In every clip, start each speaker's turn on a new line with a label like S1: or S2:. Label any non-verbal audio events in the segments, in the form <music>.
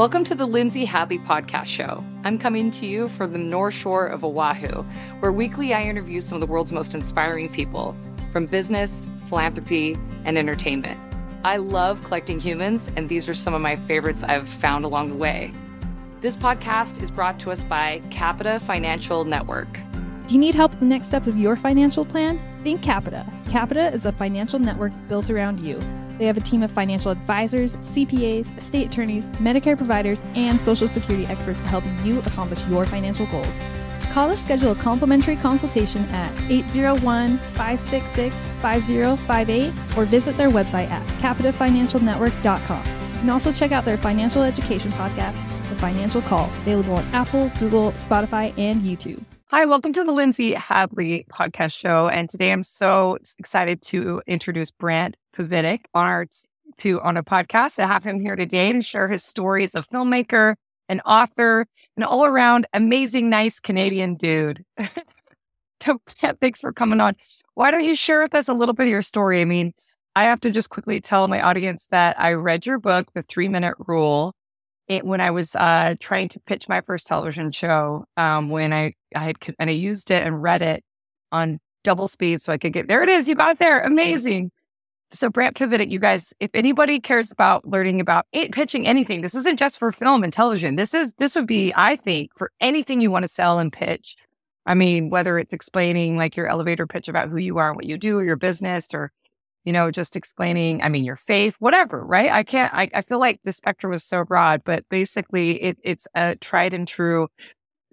S1: Welcome to the Lindsay Hadley Podcast Show. I'm coming to you from the North Shore of Oahu, where weekly I interview some of the world's most inspiring people from business, philanthropy, and entertainment. I love collecting humans, and these are some of my favorites I've found along the way. This podcast is brought to us by Capita Financial Network.
S2: Do you need help with the next steps of your financial plan? Think Capita. Capita is a financial network built around you. They have a team of financial advisors, CPAs, estate attorneys, Medicare providers, and Social Security experts to help you accomplish your financial goals. Call or schedule a complimentary consultation at 801 566 5058 or visit their website at capitafinancialnetwork.com. You can also check out their financial education podcast, The Financial Call, available on Apple, Google, Spotify, and YouTube.
S1: Hi, welcome to the Lindsay Hadley podcast show. And today I'm so excited to introduce Brant On our to on a podcast. I have him here today and share his story as a filmmaker, an author, an all around amazing, nice Canadian dude. <laughs> Thanks for coming on. Why don't you share with us a little bit of your story? I mean, I have to just quickly tell my audience that I read your book, The Three Minute Rule, it, when I was uh, trying to pitch my first television show. Um, when I I had and I used it and read it on double speed so I could get there. It is. You got there. Amazing. So, Brant Pinvidic, you guys, if anybody cares about learning about it, pitching anything, this isn't just for film and television. This is this would be, I think, for anything you want to sell and pitch. I mean, whether it's explaining like your elevator pitch about who you are and what you do, or your business, or you know, just explaining, I mean, your faith, whatever, right? I can't. I, I feel like the spectrum is so broad, but basically, it, it's a tried and true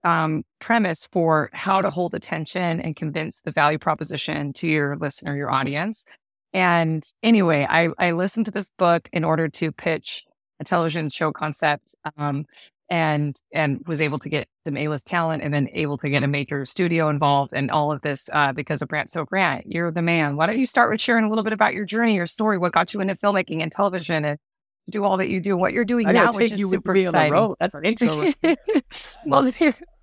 S1: um, premise for how to hold attention and convince the value proposition to your listener, your audience. And anyway, I, I listened to this book in order to pitch a television show concept. Um, and and was able to get some A-list talent and then able to get a major studio involved and all of this uh, because of Brant. So Brant, you're the man. Why don't you start with sharing a little bit about your journey, your story, what got you into filmmaking and television and do all that you do, what you're doing
S3: I
S1: now, which is
S3: you
S1: super exciting.
S3: on the road. That's our intro. <laughs>
S1: well, <laughs>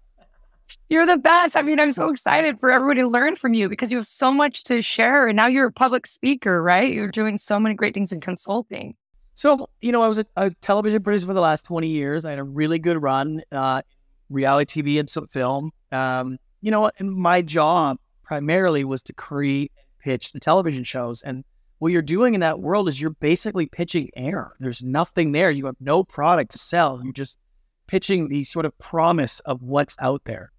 S1: you're, the best. I mean, I'm so excited for everybody to learn from you because you have so much to share. And now you're a public speaker, right? You're doing so many great things in consulting.
S3: so, you know, I was a, a television producer for the last 20 years. I had a really good run, uh, reality TV and some film. Um, you know, and my job primarily was to create and pitch the television shows. And what you're doing in that world is you're basically pitching air. There's nothing there. You have no product to sell. You're just pitching the sort of promise of what's out there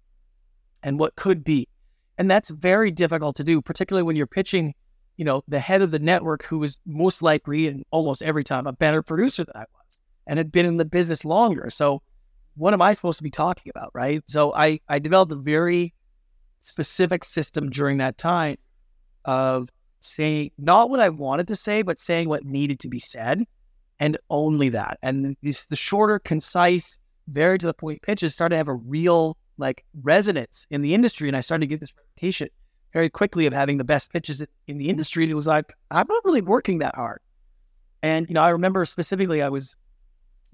S3: and what could be. And that's very difficult to do, particularly when you're pitching, you know, the head of the network who is most likely and almost every time a better producer than I was and had been in the business longer. So what am I supposed to be talking about? Right. So I, I developed a very specific system during that time of saying not what I wanted to say, but saying what needed to be said and only that. And these, the shorter, concise, very to the point pitches started to have a real like resonance in the industry. And I started to get this reputation very quickly of having the best pitches in the industry. And it was like, I'm not really working that hard. And, you know, I remember specifically I was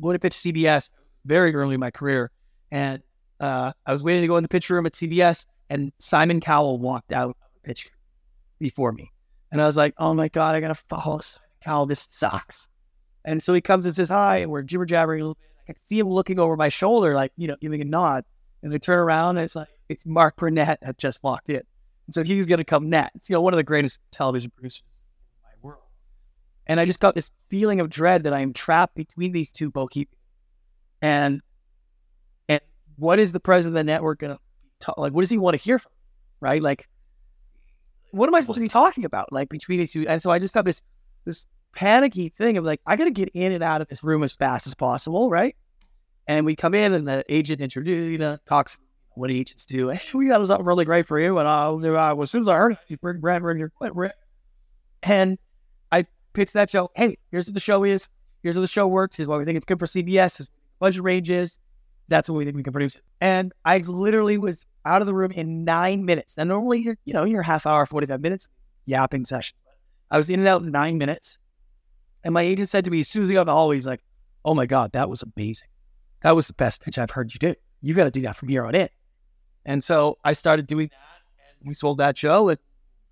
S3: going to pitch CBS very early in my career. And uh, I was waiting to go in the pitch room at CBS and Simon Cowell walked out of the pitch before me. And I was like, oh my God, I got to follow Simon Cowell. This sucks. And so he comes and says hi, and we're jibber jabbering a little bit. I can see him looking over my shoulder, like, you know, giving a nod. And I turn around and it's like, it's Mark Burnett that just walked in. And so he's going to come next. You know, one of the greatest television producers in my world. And I just got this feeling of dread that I am trapped between these two bookkeepers. And and what is the president of the network going to talk? Like, what does he want to hear from? Right? Like, what am I supposed to be talking about? Like between these two. And so I just got this this panicky thing of like, I got to get in and out of this room as fast as possible, right? And we come in, and the agent introduces, you know, talks what agents do. <laughs> Hey, we got something really great for you. And uh, as soon as I heard it, you bring Brad in your and I pitched that show. Hey, here's what the show is. Here's how the show works. Here's why we think it's good for CBS. Here's budget range is. That's what we think we can produce. And I literally was out of the room in nine minutes. Now, normally you're, you know, you're half hour, 45 minutes yapping session. I was in and out in nine minutes. And my agent said to me, as soon as we got in the hallway, he's like, oh my God, that was amazing. That was the best pitch I've heard you do. You got to do that from here on in. And so I started doing that and we sold that show and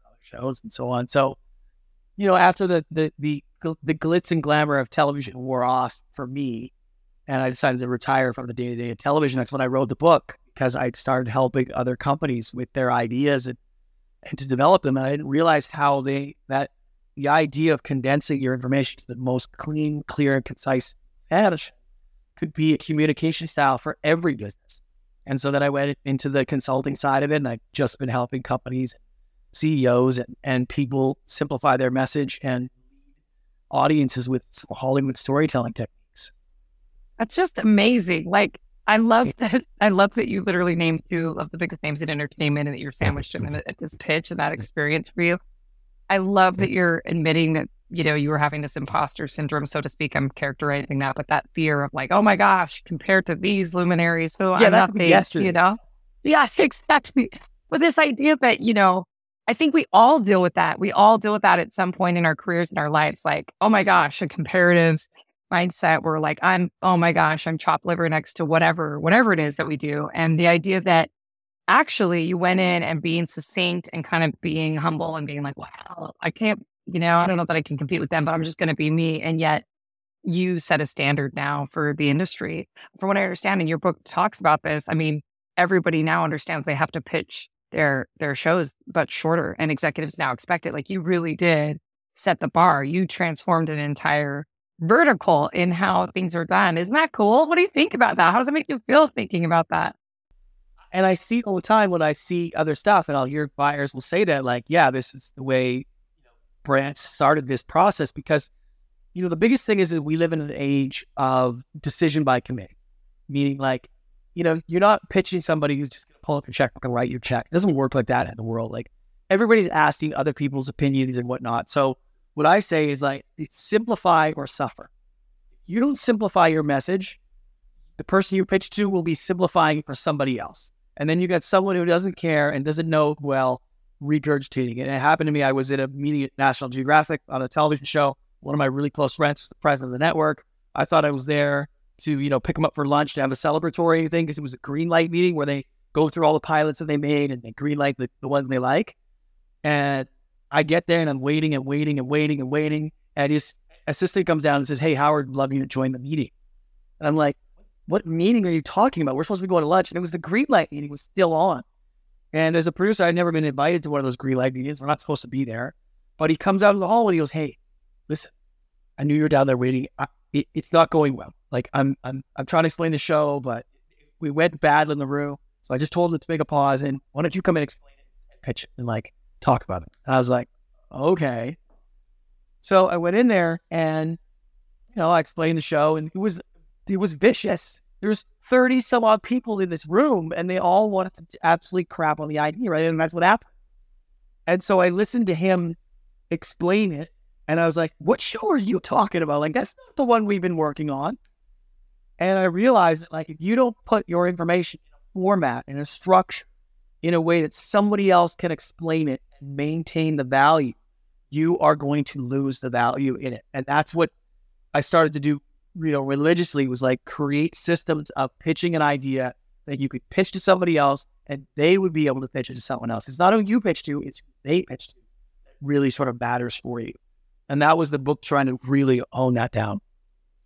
S3: other shows and so on. So, you know, after the, the, the, the glitz and glamour of television wore off for me, and I decided to retire from the day to day of television. That's when I wrote the book because I'd started helping other companies with their ideas and, and to develop them. And I didn't realize how they, that the idea of condensing your information to the most clean, clear, and concise fashion could be a communication style for every business. And so then I went into the consulting side of it, and I've just been helping companies, CEOs, and, and people simplify their message and audiences with Hollywood storytelling techniques.
S1: That's just amazing. Like I love that. I love that you literally named two of the biggest names in entertainment, and that you're sandwiched them at this pitch and that experience for you. I love that you're admitting that you know you were having this imposter syndrome, so to speak. I'm characterizing that, but that fear of like, oh my gosh, compared to these luminaries, who yeah, I'm nothing, yesterday. you know? Yeah, <laughs> exactly. But this idea that you know I think we all deal with that. We all deal with that at some point in our careers and our lives. Like, oh my gosh, a comparative mindset where like I'm, oh my gosh, I'm chopped liver next to whatever, whatever it is that we do. And the idea that actually you went in and being succinct and kind of being humble and being like, wow, I can't, you know, I don't know that I can compete with them, but I'm just going to be me. And yet you set a standard now for the industry. From what I understand, and your book talks about this, I mean, everybody now understands they have to pitch their their shows, but shorter. And executives now expect it. Like you really did set the bar. You transformed an entire vertical in how things are done. Isn't that cool? What do you think about that? How does it make you feel thinking about that?
S3: And I see all the time when I see other stuff, and I'll hear buyers will say that, like, yeah, this is the way brands started this process because, you know, the biggest thing is that we live in an age of decision by committee, meaning like, you know, you're not pitching somebody who's just going to pull up your checkbook and write your check. It doesn't work like that in the world. Like everybody's asking other people's opinions and whatnot. So what I say is like simplify or suffer. If you don't simplify your message, the person you pitch to will be simplifying for somebody else. And then you got someone who doesn't care and doesn't know well regurgitating it. And it happened to me. I was at a meeting at National Geographic on a television show. One of my really close friends, the president of the network. I thought I was there to, you know, pick him up for lunch to have a celebratory thing because it was a green light meeting where they go through all the pilots that they made and they green light the, the ones they like. And I get there and I'm waiting and waiting and waiting and waiting. And his assistant comes down and says, Hey, Howard, love you to join the meeting. And I'm like, What meeting are you talking about? We're supposed to be going to lunch. And it was the green light meeting was still on. And as a producer, I'd never been invited to one of those green light meetings. We're not supposed to be there. But he comes out in the hall and he goes, Hey, listen, I knew you were down there waiting. I, it, it's not going well. Like I'm, I'm, I'm trying to explain the show, but we went bad in the room. So I just told him to make a pause and why don't you come and explain it and pitch it and like talk about it. And I was like, okay. So I went in there and, you know, I explained the show and it was, it was vicious. There's 30 some odd people in this room and they all wanted to absolutely crap on the idea, right? And that's what happens. And so I listened to him explain it and I was like, what show are you talking about? Like, that's not the one we've been working on. And I realized that, like, if you don't put your information in a format and a structure in a way that somebody else can explain it and maintain the value, you are going to lose the value in it. And that's what I started to do, you know, religiously was like create systems of pitching an idea that you could pitch to somebody else and they would be able to pitch it to someone else. It's not who you pitch to, it's they pitch to that really sort of matters for you. And that was the book trying to really own that down.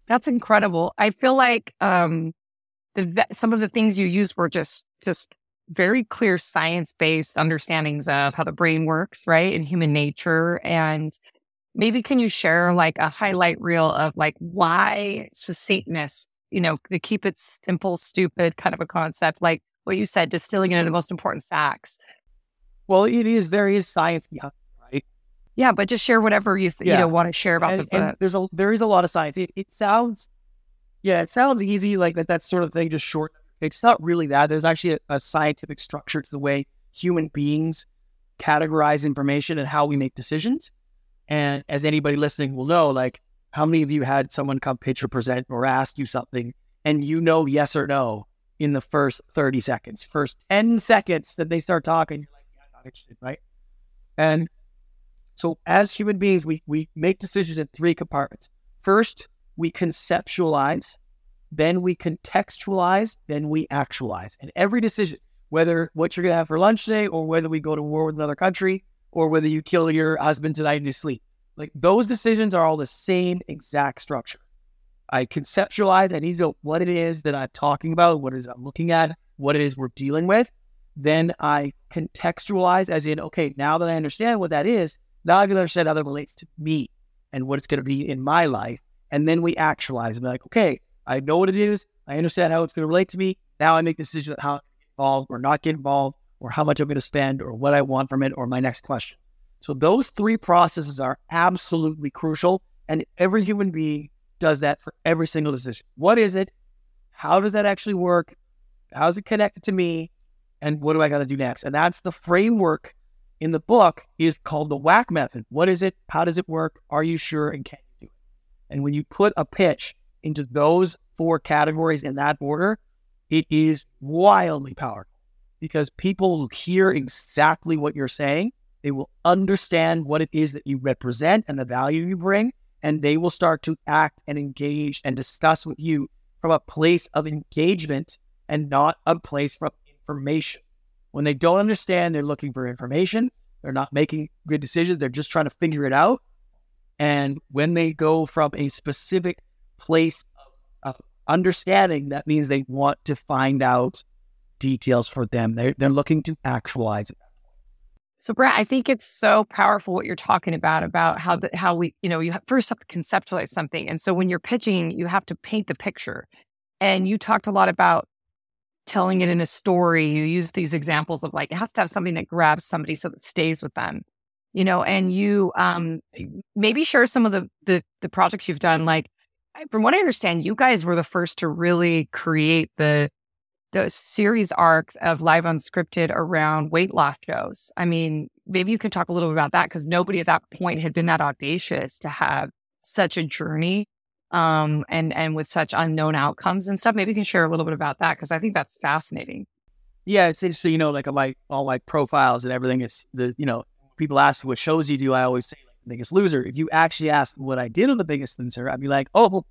S1: That's incredible. I feel like um, the some of the things you used were just just very clear science based understandings of how the brain works, right, and human nature. And maybe can you share like a highlight reel of like why succinctness, you know, to keep it simple, stupid kind of a concept, like what you said, distilling it into the most important facts.
S3: Well, it is there is science behind right?
S1: Yeah, but just share whatever you yeah. you know want to share about
S3: and,
S1: the book.
S3: there's a there is a lot of science. It, it sounds yeah, it sounds easy, like that, that sort of thing, just short. It's not really that. There's actually a, a scientific structure to the way human beings categorize information and how we make decisions. And as anybody listening will know, like, how many of you had someone come pitch or present or ask you something and you know yes or no in the first 30 seconds, first 10 seconds that they start talking, you're like, yeah, not interested, right? And so as human beings, we, we make decisions in three compartments. First, we conceptualize, then we contextualize, then we actualize. And every decision, whether what you're going to have for lunch today, or whether we go to war with another country, or whether you kill your husband tonight in his sleep, like those decisions are all the same exact structure. I conceptualize. I need to know what it is that I'm talking about, what it is I'm looking at, what it is we're dealing with. Then I contextualize, as in, okay, now that I understand what that is, now I can understand how that relates to me and what it's going to be in my life. And then we actualize and be like, okay, I know what it is. I understand how it's going to relate to me. Now I make decisions on how to get involved or not get involved or how much I'm going to spend or what I want from it or my next question. So those three processes are absolutely crucial. And every human being does that for every single decision. What is it? How does that actually work? How is it connected to me? And what do I got to do next? And that's the framework in the book is called the WHAC method. What is it? How does it work? Are you sure? And can you do it? And when you put a pitch into those four categories in that order, it is wildly powerful because people will hear exactly what you're saying. They will understand what it is that you represent and the value you bring, and they will start to act and engage and discuss with you from a place of engagement and not a place from information. When they don't understand, they're looking for information. They're not making good decisions. They're just trying to figure it out. And when they go from a specific place of understanding, that means they want to find out details for them. They're, they're looking to actualize it.
S1: So, Brett, I think it's so powerful what you're talking about about how the, how we, you know, you first have to conceptualize something, and so when you're pitching, you have to paint the picture. And you talked a lot about telling it in a story. You use these examples of like it has to have something that grabs somebody so that stays with them, you know. And you um, maybe share some of the, the the projects you've done. Like from what I understand, you guys were the first to really create the the series arcs of live unscripted around weight loss shows. I mean, maybe you can talk a little bit about that because nobody at that point had been that audacious to have such a journey um, and and with such unknown outcomes and stuff. Maybe you can share a little bit about that because I think that's fascinating.
S3: Yeah, it's interesting. You know, like my all my profiles and everything. It's the you know people ask what shows you do. I always say like Biggest Loser. If you actually ask what I did on the Biggest Loser, I'd be like, oh,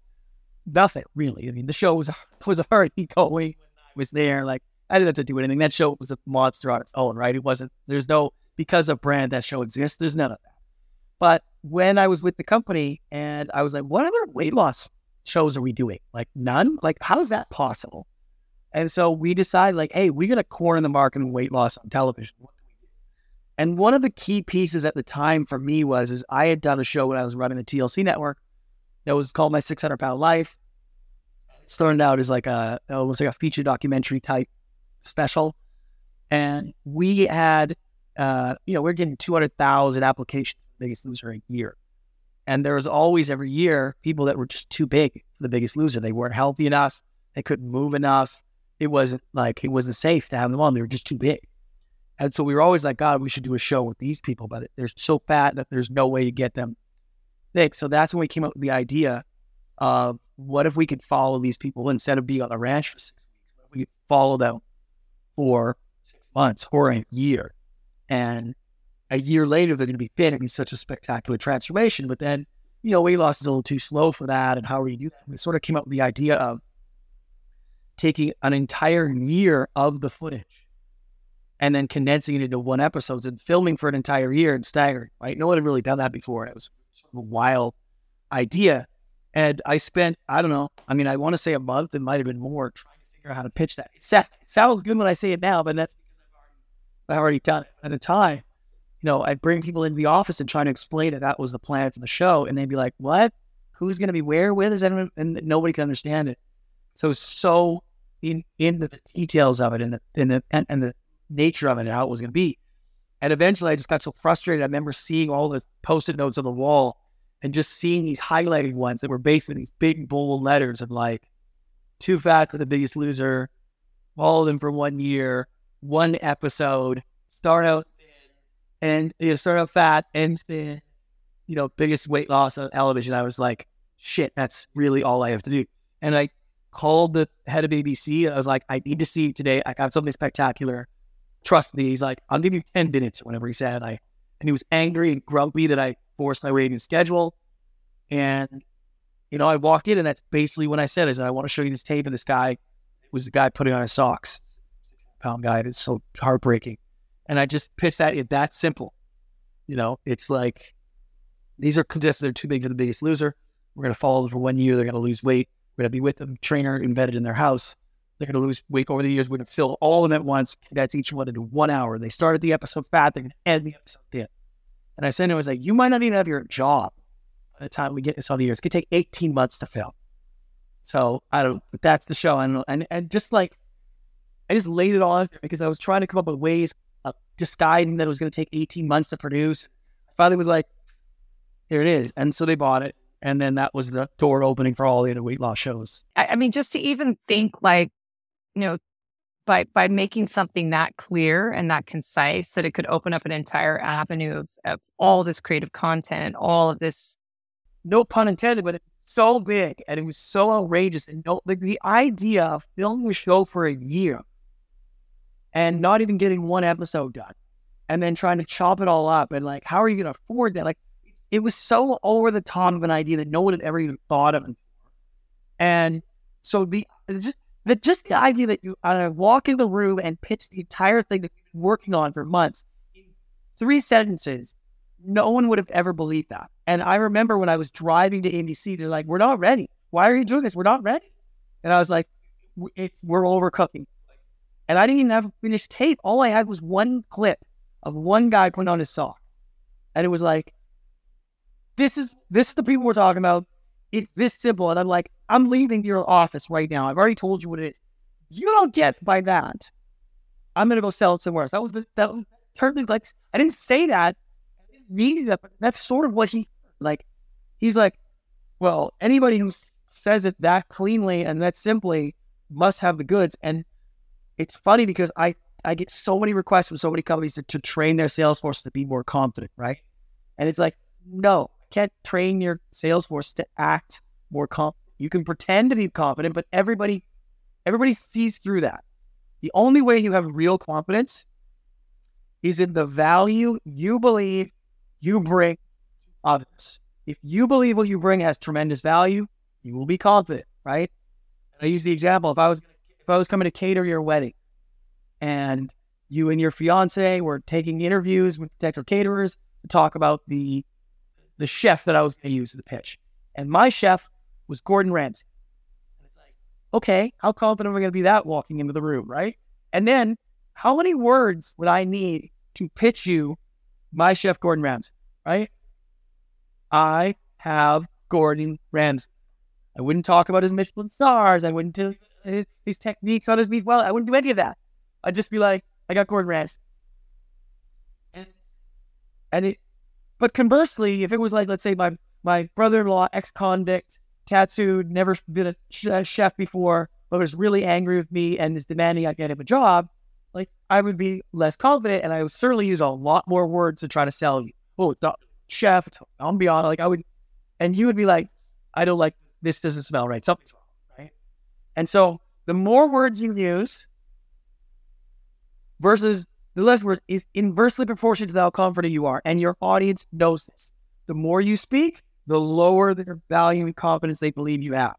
S3: nothing really. I mean, the show was <laughs> was already going was there. Like I didn't have to do anything. That show was a monster on its own, right? It wasn't. There's no because of Brant that show exists. There's none of that. But when I was with the company and I was like, what other weight loss shows are we doing? Like none. Like how is that possible? And so we decided, like, hey, we're gonna corner the market in weight loss on television. And one of the key pieces at the time for me was is I had done a show when I was running the TLC network that was called My 600 Pound Life started out as like a was like a feature documentary type special, and we had uh, you know we're getting two hundred thousand applications for Biggest Loser a year, and there was always every year people that were just too big for the Biggest Loser. They weren't healthy enough. They couldn't move enough. It wasn't like it wasn't safe to have them on. They were just too big. And so we were always like, God, we should do a show with these people, but they're so fat that there's no way to get them. So that's when we came up with the idea of what if we could follow these people instead of being on the ranch for six weeks? What if we could follow them for six months or a year? And a year later, they're going to be fit. It'd be such a spectacular transformation. But then, you know, weight loss is a little too slow for that. And how do you do that? We sort of came up with the idea of taking an entire year of the footage and then condensing it into one episode and filming for an entire year and staggering, right? No one had really done that before. It was sort of a wild idea. And I spent, I don't know, I mean, I want to say a month, it might have been more, trying to figure out how to pitch that. It, it sounds good when I say it now, but that's because I've already, I've already done it. At the time, you know, I'd bring people into the office and try to explain that that was the plan for the show. And they'd be like, what? Who's going to be where with? Is anyone? And nobody can understand it. So, so in into the details of it and the, and the, and, and the nature of it and how it was going to be. And eventually I just got so frustrated. I remember seeing all the post-it notes on the wall and just seeing these highlighted ones that were based in these big bold letters of like too fat for the biggest loser, all of them for one year, one episode, start out and you know, start out fat and thin, you know, biggest weight loss on television. I was like, shit, that's really all I have to do. And I called the head of ABC and I was like, I need to see you today. I got something spectacular. Trust me. He's like, I'll give you 10 minutes or whatever he said. I and he was angry and grumpy that I forced my way in schedule. And, you know, I walked in and that's basically what I said is I want to show you this tape and this guy. Was the guy putting on his socks, pound guy. It's so heartbreaking. And I just pitched that it that simple. You know, it's like these are contestants that are too big for the biggest loser. We're going to follow them for one year. They're going to lose weight. We're going to be with them, trainer embedded in their house. They're going to lose weight over the years. We're going to fill all of them at once. That's each one into one hour. They started the episode fat. They're going to end the episode thin. And I said I was like, you might not even have your job by the time we get this all the years. It's going to take 18 months to film. So I don't, that's the show. And, and, and just like, I just laid it all on because I was trying to come up with ways of disguising that it was going to take 18 months to produce. I Finally was like, here it is. And so they bought it. And then that was the door opening for all the other weight loss shows.
S1: I mean, just to even think like, you know, by by making something that clear and that concise that it could open up an entire avenue of, of all this creative content and all of this
S3: no pun intended but it's so big and it was so outrageous and no like the idea of filming a show for a year and not even getting one episode done and then trying to chop it all up and like how are you going to afford that? Like it was so over the top of an idea that no one had ever even thought of and so the the just the idea that you uh, walk in the room and pitch the entire thing that you've been working on for months in three sentences, no one would have ever believed that. And I remember when I was driving to NBC, they're like, "We're not ready. Why are you doing this? We're not ready." And I was like, "It's we're overcooking." And I didn't even have a finished tape. All I had was one clip of one guy putting on his sock, and it was like, "This is this is the people we're talking about. It's this simple." And I'm like, I'm leaving your office right now. I've already told you what it is. You don't get by that. I'm gonna go sell it somewhere else. That was the that turned like I didn't say that. I didn't mean that, but that's sort of what he like. He's like, well, anybody who says it that cleanly and that simply must have the goods. And it's funny because I I get so many requests from so many companies to, to train their sales force to be more confident, right? And it's like, no, can't train your sales force to act more confident you can pretend to be confident, but everybody everybody sees through that. The only way you have real confidence is in the value you believe you bring to others. If you believe what you bring has tremendous value, you will be confident, right? And I use the example if I was if I was coming to cater your wedding and you and your fiance were taking interviews with potential caterers to talk about the the chef that I was going to use the pitch. And my chef was Gordon Ramsay. And it's like, okay, how confident am I going to be that walking into the room, right? And then how many words would I need to pitch you my chef Gordon Ramsay, right? I have Gordon Ramsay. I wouldn't talk about his Michelin stars. I wouldn't do eh, his techniques on his beef well. I wouldn't do any of that. I'd just be like, I got Gordon Ramsay. And and it but conversely, if it was like, let's say my my brother-in-law, ex-convict, tattooed, never been a, sh- a chef before, but was really angry with me and is demanding I get him a job, like I would be less confident and I would certainly use a lot more words to try to sell you. Oh, the chef, I'm beyond. Like I would, and you would be like, I don't like this. Doesn't smell right. Something's wrong, right? And so the more words you use versus the less words is inversely proportional to how confident you are, and your audience knows this. The more you speak, the lower their value and confidence they believe you have.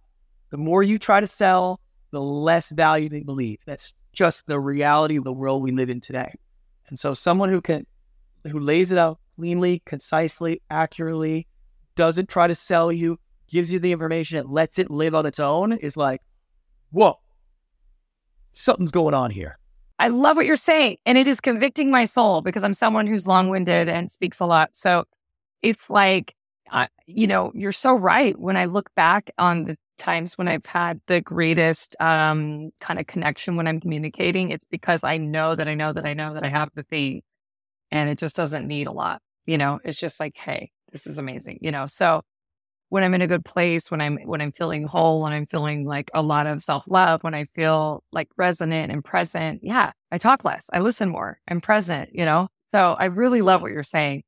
S3: The more you try to sell, the less value they believe. That's just the reality of the world we live in today. And so someone who can who lays it out cleanly, concisely, accurately, doesn't try to sell you, gives you the information, and lets it live on its own is like, whoa, something's going on here.
S1: I love what you're saying. And it is convicting my soul because I'm someone who's long winded and speaks a lot. So it's like I, you know, you're so right. When I look back on the times when I've had the greatest um, kind of connection when I'm communicating, it's because I know that I know that I know that I have the thing and it just doesn't need a lot. You know, it's just like, hey, this is amazing. You know, so when I'm in a good place, when I'm when I'm feeling whole, when I'm feeling like a lot of self love, when I feel like resonant and present, yeah, I talk less, I listen more, I'm present. You know, so I really love what you're saying.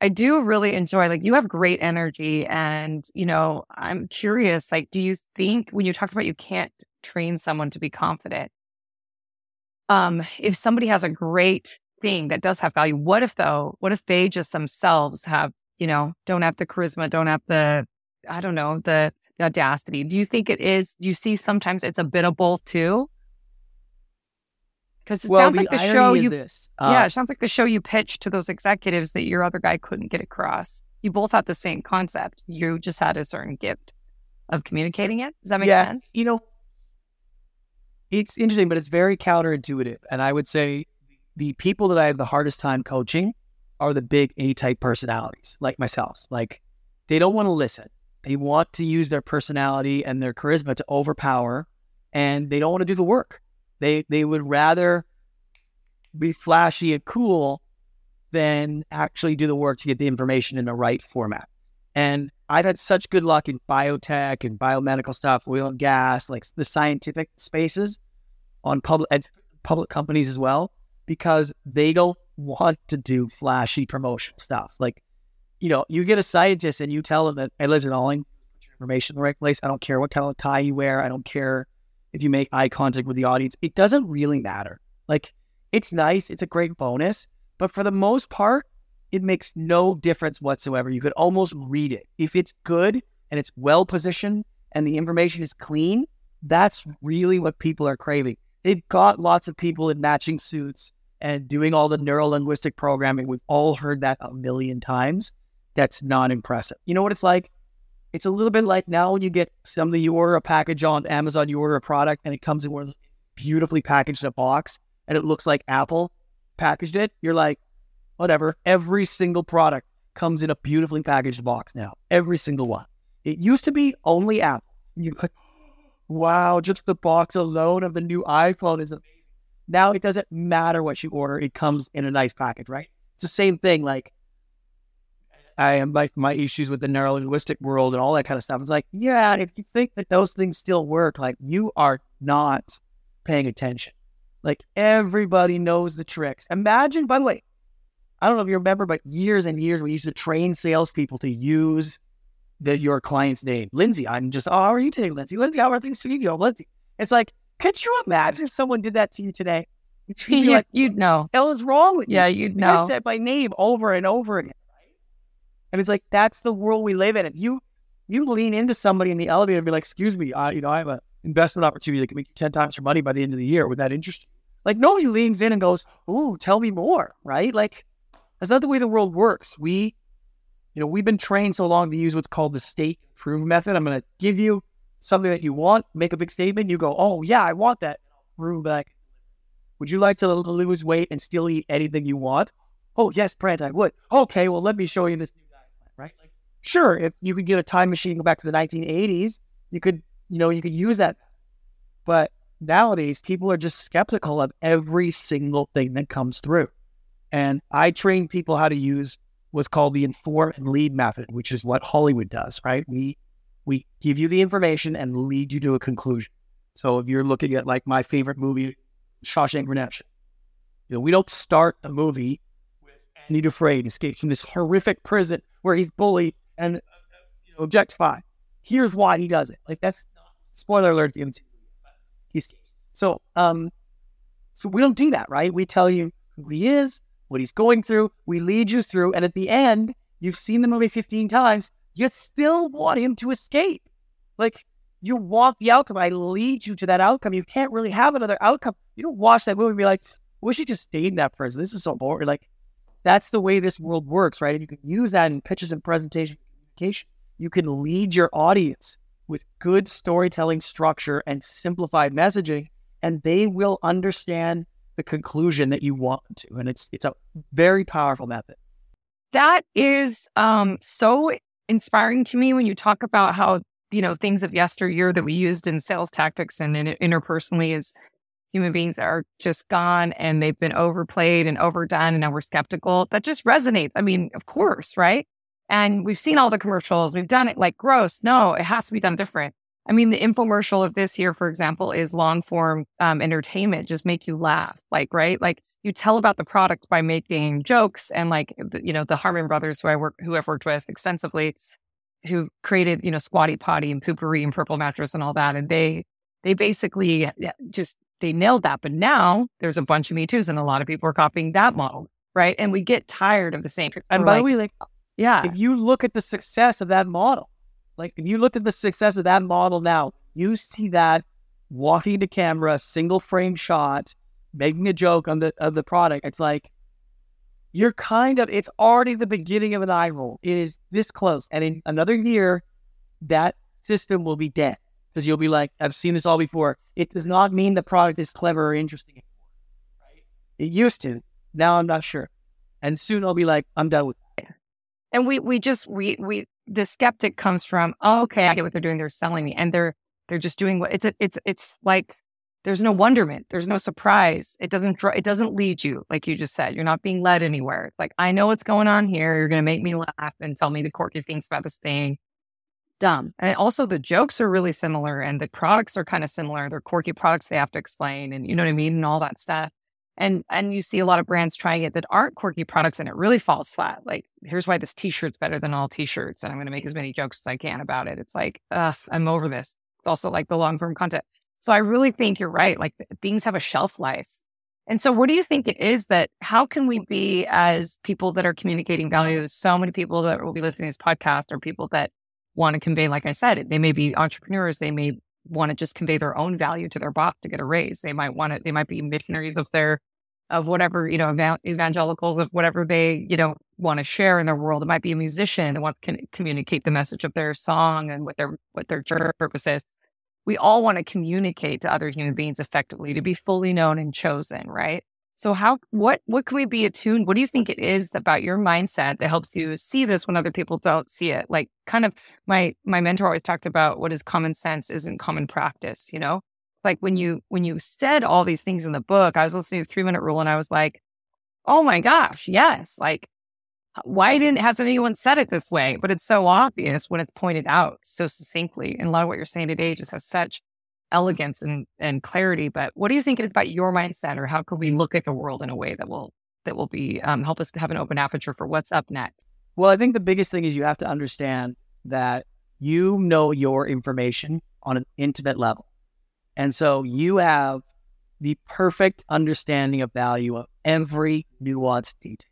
S1: I do really enjoy like you have great energy and you know I'm curious like do you think when you talked about you can't train someone to be confident um if somebody has a great thing that does have value what if though what if they just themselves have you know don't have the charisma don't have the I don't know the, the audacity do you think it is you see sometimes it's a bit of both too because it well, sounds like the show you,
S3: this.
S1: Uh, yeah, it sounds like the show you pitched to those executives that your other guy couldn't get across. you both had the same concept. You just had a certain gift of communicating it. Does that make
S3: Yeah.
S1: sense?
S3: You know, it's interesting, but it's very counterintuitive. And I would say the people that I have the hardest time coaching are the big A type personalities, like myself. Like they don't want to listen. They want to use their personality and their charisma to overpower, and they don't want to do the work. They they would rather be flashy and cool than actually do the work to get the information in the right format. And I've had such good luck in biotech and biomedical stuff, oil and gas, like the scientific spaces on public public companies as well, because they don't want to do flashy promotional stuff. Like, you know, you get a scientist and you tell them that, hey, listen, all I put your information in the right place. I don't care what kind of tie you wear. I don't care if you make eye contact with the audience. It doesn't really matter. Like, it's nice. It's a great bonus. But for the most part, it makes no difference whatsoever. You could almost read it. If it's good and it's well positioned and the information is clean, that's really what people are craving. They've got lots of people in matching suits and doing all the neuro linguistic programming. We've all heard that a million times. That's not impressive. You know what it's like? It's a little bit like now when you get something, you order a package on Amazon, you order a product and it comes in one beautifully packaged in a box and it looks like Apple packaged it. You're like, whatever. Every single product comes in a beautifully packaged box now. Every single one. It used to be only Apple. You like, <gasps> wow, just the box alone of the new iPhone is amazing. Now it doesn't matter what you order; it comes in a nice package, right? It's the same thing. Like I am like my issues with the neuro linguistic world and all that kind of stuff. It's like, yeah, if you think that those things still work, like you are not paying attention. Like everybody knows the tricks. Imagine, by the way, I don't know if you remember, but years and years we used to train salespeople to use the your client's name. Lindsay, I'm just, oh, how are you today, Lindsay? Lindsay, how are things to you? Lindsay. It's like, could you imagine if someone did that to you today? <laughs> You'd
S1: You,
S3: like,
S1: you'd know.
S3: hell is wrong with you?
S1: Yeah, you'd know.
S3: said my name over and over again. And it's like, that's the world we live in. If you you lean into somebody in the elevator and be like, excuse me, I, you know, I have an investment opportunity that can make you 10 times your money by the end of the year. Would that interest you? Like nobody leans in and goes, ooh, tell me more, right? Like that's not the way the world works. We, you know, we've been trained so long to use what's called the state improve method. I'm going to give you something that you want, make a big statement. You go, oh, yeah, I want that. Prove back. Would you like to lose weight and still eat anything you want? Oh, yes, Brent, I would. Okay, well, let me show you this new diet plan, right? Like, sure, if you could get a time machine go back to the 1980s, you could, you know, you could use that. But nowadays, people are just skeptical of every single thing that comes through. And I train people how to use what's called the inform and lead method, which is what Hollywood does, right? We we give you the information and lead you to a conclusion. So if you're looking at like my favorite movie, Shawshank Redemption, you know, we don't start the movie with Andy Dufresne escapes from this horrific prison where he's bullied and uh, you know, objectified. Here's why he does it. Like that's spoiler alert. If you haven't seen the movie, but he escapes. So um, so we don't do that, right? We tell you who he is, what he's going through. We lead you through, and at the end, you've seen the movie 15 times. You still want him to escape. Like you want the outcome. I lead you to that outcome. You can't really have another outcome. You don't watch that movie and be like, wish he just stayed in that prison. This is so boring. Like that's the way this world works, right? And you can use that in pitches and presentation communication. You can lead your audience with good storytelling structure and simplified messaging, and they will understand the conclusion that you want to. And it's it's a very powerful method.
S1: That is um, so inspiring to me when you talk about how, you know, things of yesteryear that we used in sales tactics and in, interpersonally as human beings are just gone and they've been overplayed and overdone and now we're skeptical. That just resonates. I mean, of course, right? And we've seen all the commercials. We've done it like gross. No, it has to be done different. I mean, the infomercial of this here, for example, is long form um, entertainment, just make you laugh. Like, right? Like you tell about the product by making jokes and like, you know, the Harmon brothers who I work, who I've worked with extensively, who created, you know, Squatty Potty and Poo-Pourri and Purple Mattress and all that. And they, they basically just, they nailed that. But now there's a bunch of Me Too's and a lot of people are copying that model. Right. And we get tired of the same.
S3: And by
S1: like,
S3: the way, like
S1: yeah,
S3: if you look at the success of that model, like if you look at the success of that model now, you see that walking to camera, single frame shot, making a joke on the of the product. It's like you're kind of, it's already the beginning of an eye roll. It is this close. And in another year, that system will be dead because you'll be like, I've seen this all before. It does not mean the product is clever or interesting anymore. Right? It used to. Now I'm not sure. And soon I'll be like, I'm done with that.
S1: And we we just we we the skeptic comes from, oh, okay, I get what they're doing. They're selling me. And they're they're just doing what it's a, it's it's like there's no wonderment there's no surprise it doesn't draw it doesn't lead you like you just said you're not being led anywhere it's like i know what's going on here you're going to make me laugh and tell me the quirky things about this thing dumb and also the jokes are really similar and the products are kind of similar they're quirky products they have to explain and you know what i mean and all that stuff and and you see a lot of brands trying it that aren't quirky products and it really falls flat like here's why this t-shirt's better than all t-shirts and i'm going to make as many jokes as i can about it it's like ugh i'm over this it's also like the long form content so I really think you're right. Like things have a shelf life. And so what do you think it is that how can we be as people that are communicating values? So many people that will be listening to this podcast are people that want to convey, like I said, they may be entrepreneurs. They may want to just convey their own value to their boss to get a raise. They might want to, they might be missionaries of their, of whatever, you know, evangelicals of whatever they, you know, want to share in their world. It might be a musician that wants to communicate the message of their song and what their, what their purpose is we all want to communicate to other human beings effectively to be fully known and chosen, right? So how what what can we be attuned? What do you think it is about your mindset that helps you see this when other people don't see it? Like kind of my my mentor always talked about what is common sense isn't common practice, you know? Like when you when you said all these things in the book, I was listening to 3 minute rule and I was like, "Oh my gosh, yes. Like why didn't hasn't anyone said it this way? But it's so obvious when it's pointed out so succinctly. And a lot of what you're saying today just has such elegance and, and clarity. But what do you think about your mindset, or how could we look at the world in a way that will that will be um, help us have an open aperture for what's up next?
S3: Well, I think the biggest thing is you have to understand that you know your information on an intimate level, and so you have the perfect understanding of value of every nuanced detail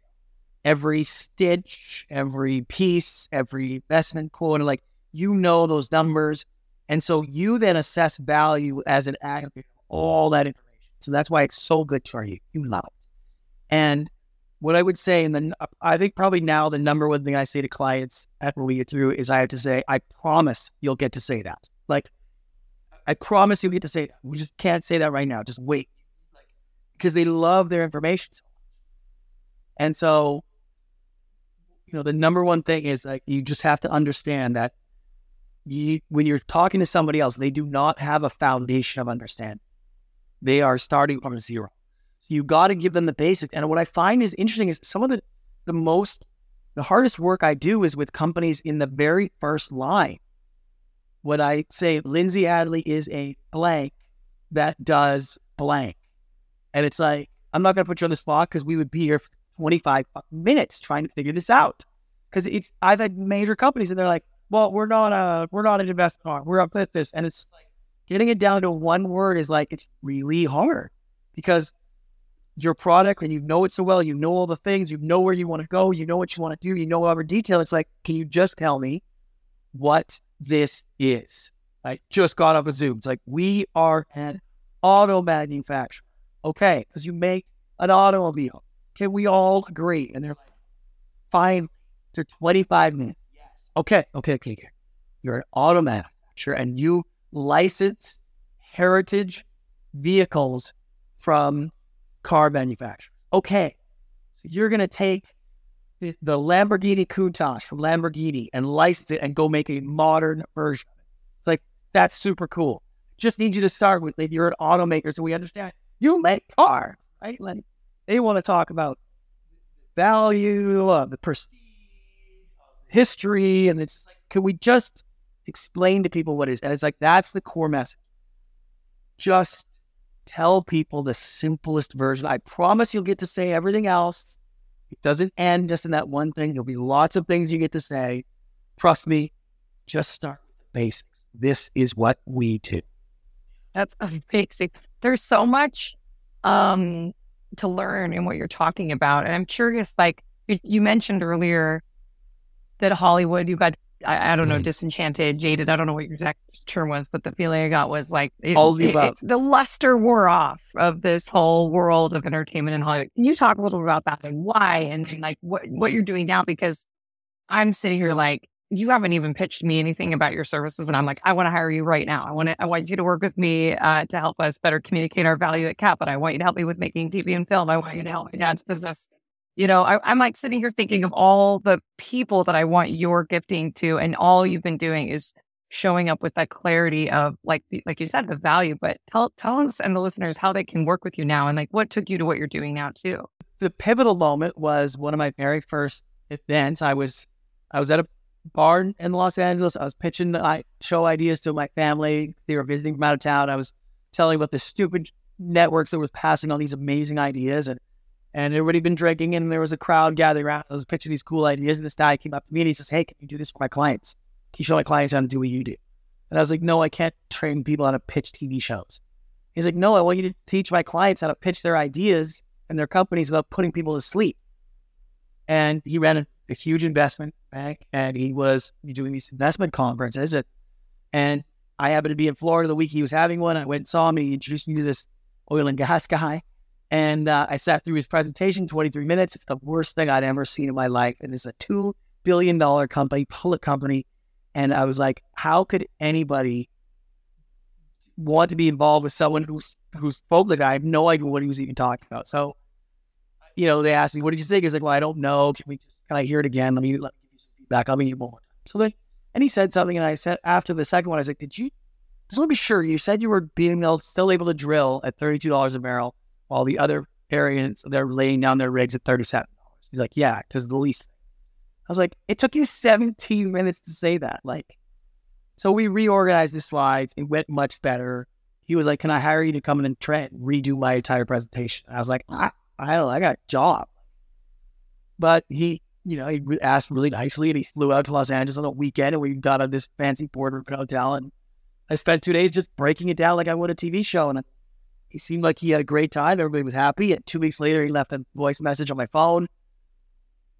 S3: every stitch, every piece, every investment quote, like you know those numbers. And so you then assess value as an aggregate of all that information. So that's why it's so good for you. You love it. And what I would say, and then I think probably now the number one thing I say to clients after we get through is I have to say, I promise you'll get to say that. Like, I promise you'll get to say that. We just can't say that right now. Just wait. Because they love their information so much. And so you know, the number one thing is like you just have to understand that you when you're talking to somebody else, they do not have a foundation of understanding. They are starting from zero. So you got to give them the basics. And what I find is interesting is some of the the most the hardest work I do is with companies in the very first line. When I say Lindsay Hadley is a blank that does blank. And it's like, I'm not going to put you on the spot because we would be here for 25 minutes trying to figure this out. Because it's I've had major companies and they're like, well, we're not a we're not an investment arm. We're up at this. And it's like getting it down to one word is like it's really hard because your product and you know it so well, you know all the things, you know where you want to go, you know what you want to do, you know every detail. It's like, can you just tell me what this is? I just got off a of Zoom. It's like we are an auto manufacturer. Okay, because you make an automobile. Can we all agree? And they're like, fine, to 25 minutes. Okay, okay, okay, okay. You're an auto manufacturer and you license heritage vehicles from car manufacturers. Okay. So you're going to take the, the Lamborghini Countach from Lamborghini and license it and go make a modern version. It's like, that's super cool. Just need you to start with, like, you're an automaker, so we understand you make cars, right? Like, they want to talk about value, uh, the prestige, history, and it's like, can we just explain to people what it is? And it's like that's the core message. Just tell people the simplest version. I promise you'll get to say everything else. It doesn't end just in that one thing. There'll be lots of things you get to say. Trust me, just start with the basics. This is what we do.
S1: That's amazing. There's so much um, to learn in what you're talking about. And I'm curious, like you, you mentioned earlier that Hollywood, you've got I, I don't know,
S3: Mm.
S1: disenchanted, jaded. I don't know what your exact term was, but the feeling I got was like it,
S3: All the above.
S1: the luster wore off of this whole world of entertainment in Hollywood. Can you talk a little bit about that and why and, and like what what you're doing now? Because I'm sitting here like you haven't even pitched me anything about your services, and I'm like, I want to hire you right now. I want to, I want you to work with me uh, to help us better communicate our value at Capita. I want you to help me with making TV and film. I want you to help my dad's business. You know, I, I'm like sitting here thinking of all the people that I want your gifting to, and all you've been doing is showing up with that clarity of like, like you said, the value. But tell tell us and the listeners how they can work with you now, and like what took you to what you're doing now too.
S3: the pivotal moment was one of my very first events. I was I was at a bar in Los Angeles. I was pitching I show ideas to my family. They were visiting from out of town. I was telling about the stupid networks that was passing on these amazing ideas and and everybody been drinking and there was a crowd gathering around. I was pitching these cool ideas and this guy came up to me and he says, Hey, can you do this for my clients? Can you show my clients how to do what you do? And I was like, No, I can't train people how to pitch TV shows. He's like, No, I want you to teach my clients how to pitch their ideas and their companies without putting people to sleep. And he ran a, a huge investment bank and he was doing these investment conferences. And, and I happened to be in Florida the week he was having one. I went and saw him and he introduced me to this oil and gas guy. And uh, I sat through his presentation, 23 minutes. It's the worst thing I'd ever seen in my life. And it's a $2 billion company, public company. And I was like, how could anybody want to be involved with someone who's who spoke like? I have no idea what he was even talking about. So, you know, they asked me, "What did you think?" He's like, "Well, I don't know. Can we just can I hear it again? Let me let me give you some feedback. I'll meet one more." time." So they and he said something, and I said after the second one, I was like, "Did you? Just want to be sure. You said you were being able, still able to drill at thirty two dollars a barrel, while the other areas they're laying down their rigs at thirty seven dollars." He's like, "Yeah, because the least." I was like, "It took you seventeen minutes to say that." Like, so we reorganized the slides. It went much better he was like, "Can I hire you to come in and try redo my entire presentation?" I was like, "I, I don't, I got a job." But he, you know, he asked really nicely, and he flew out to Los Angeles on a weekend, and we got on this fancy boardroom hotel, and I spent two days just breaking it down like I would a TV show, and he seemed like he had a great time. Everybody was happy. And two weeks later, he left a voice message on my phone,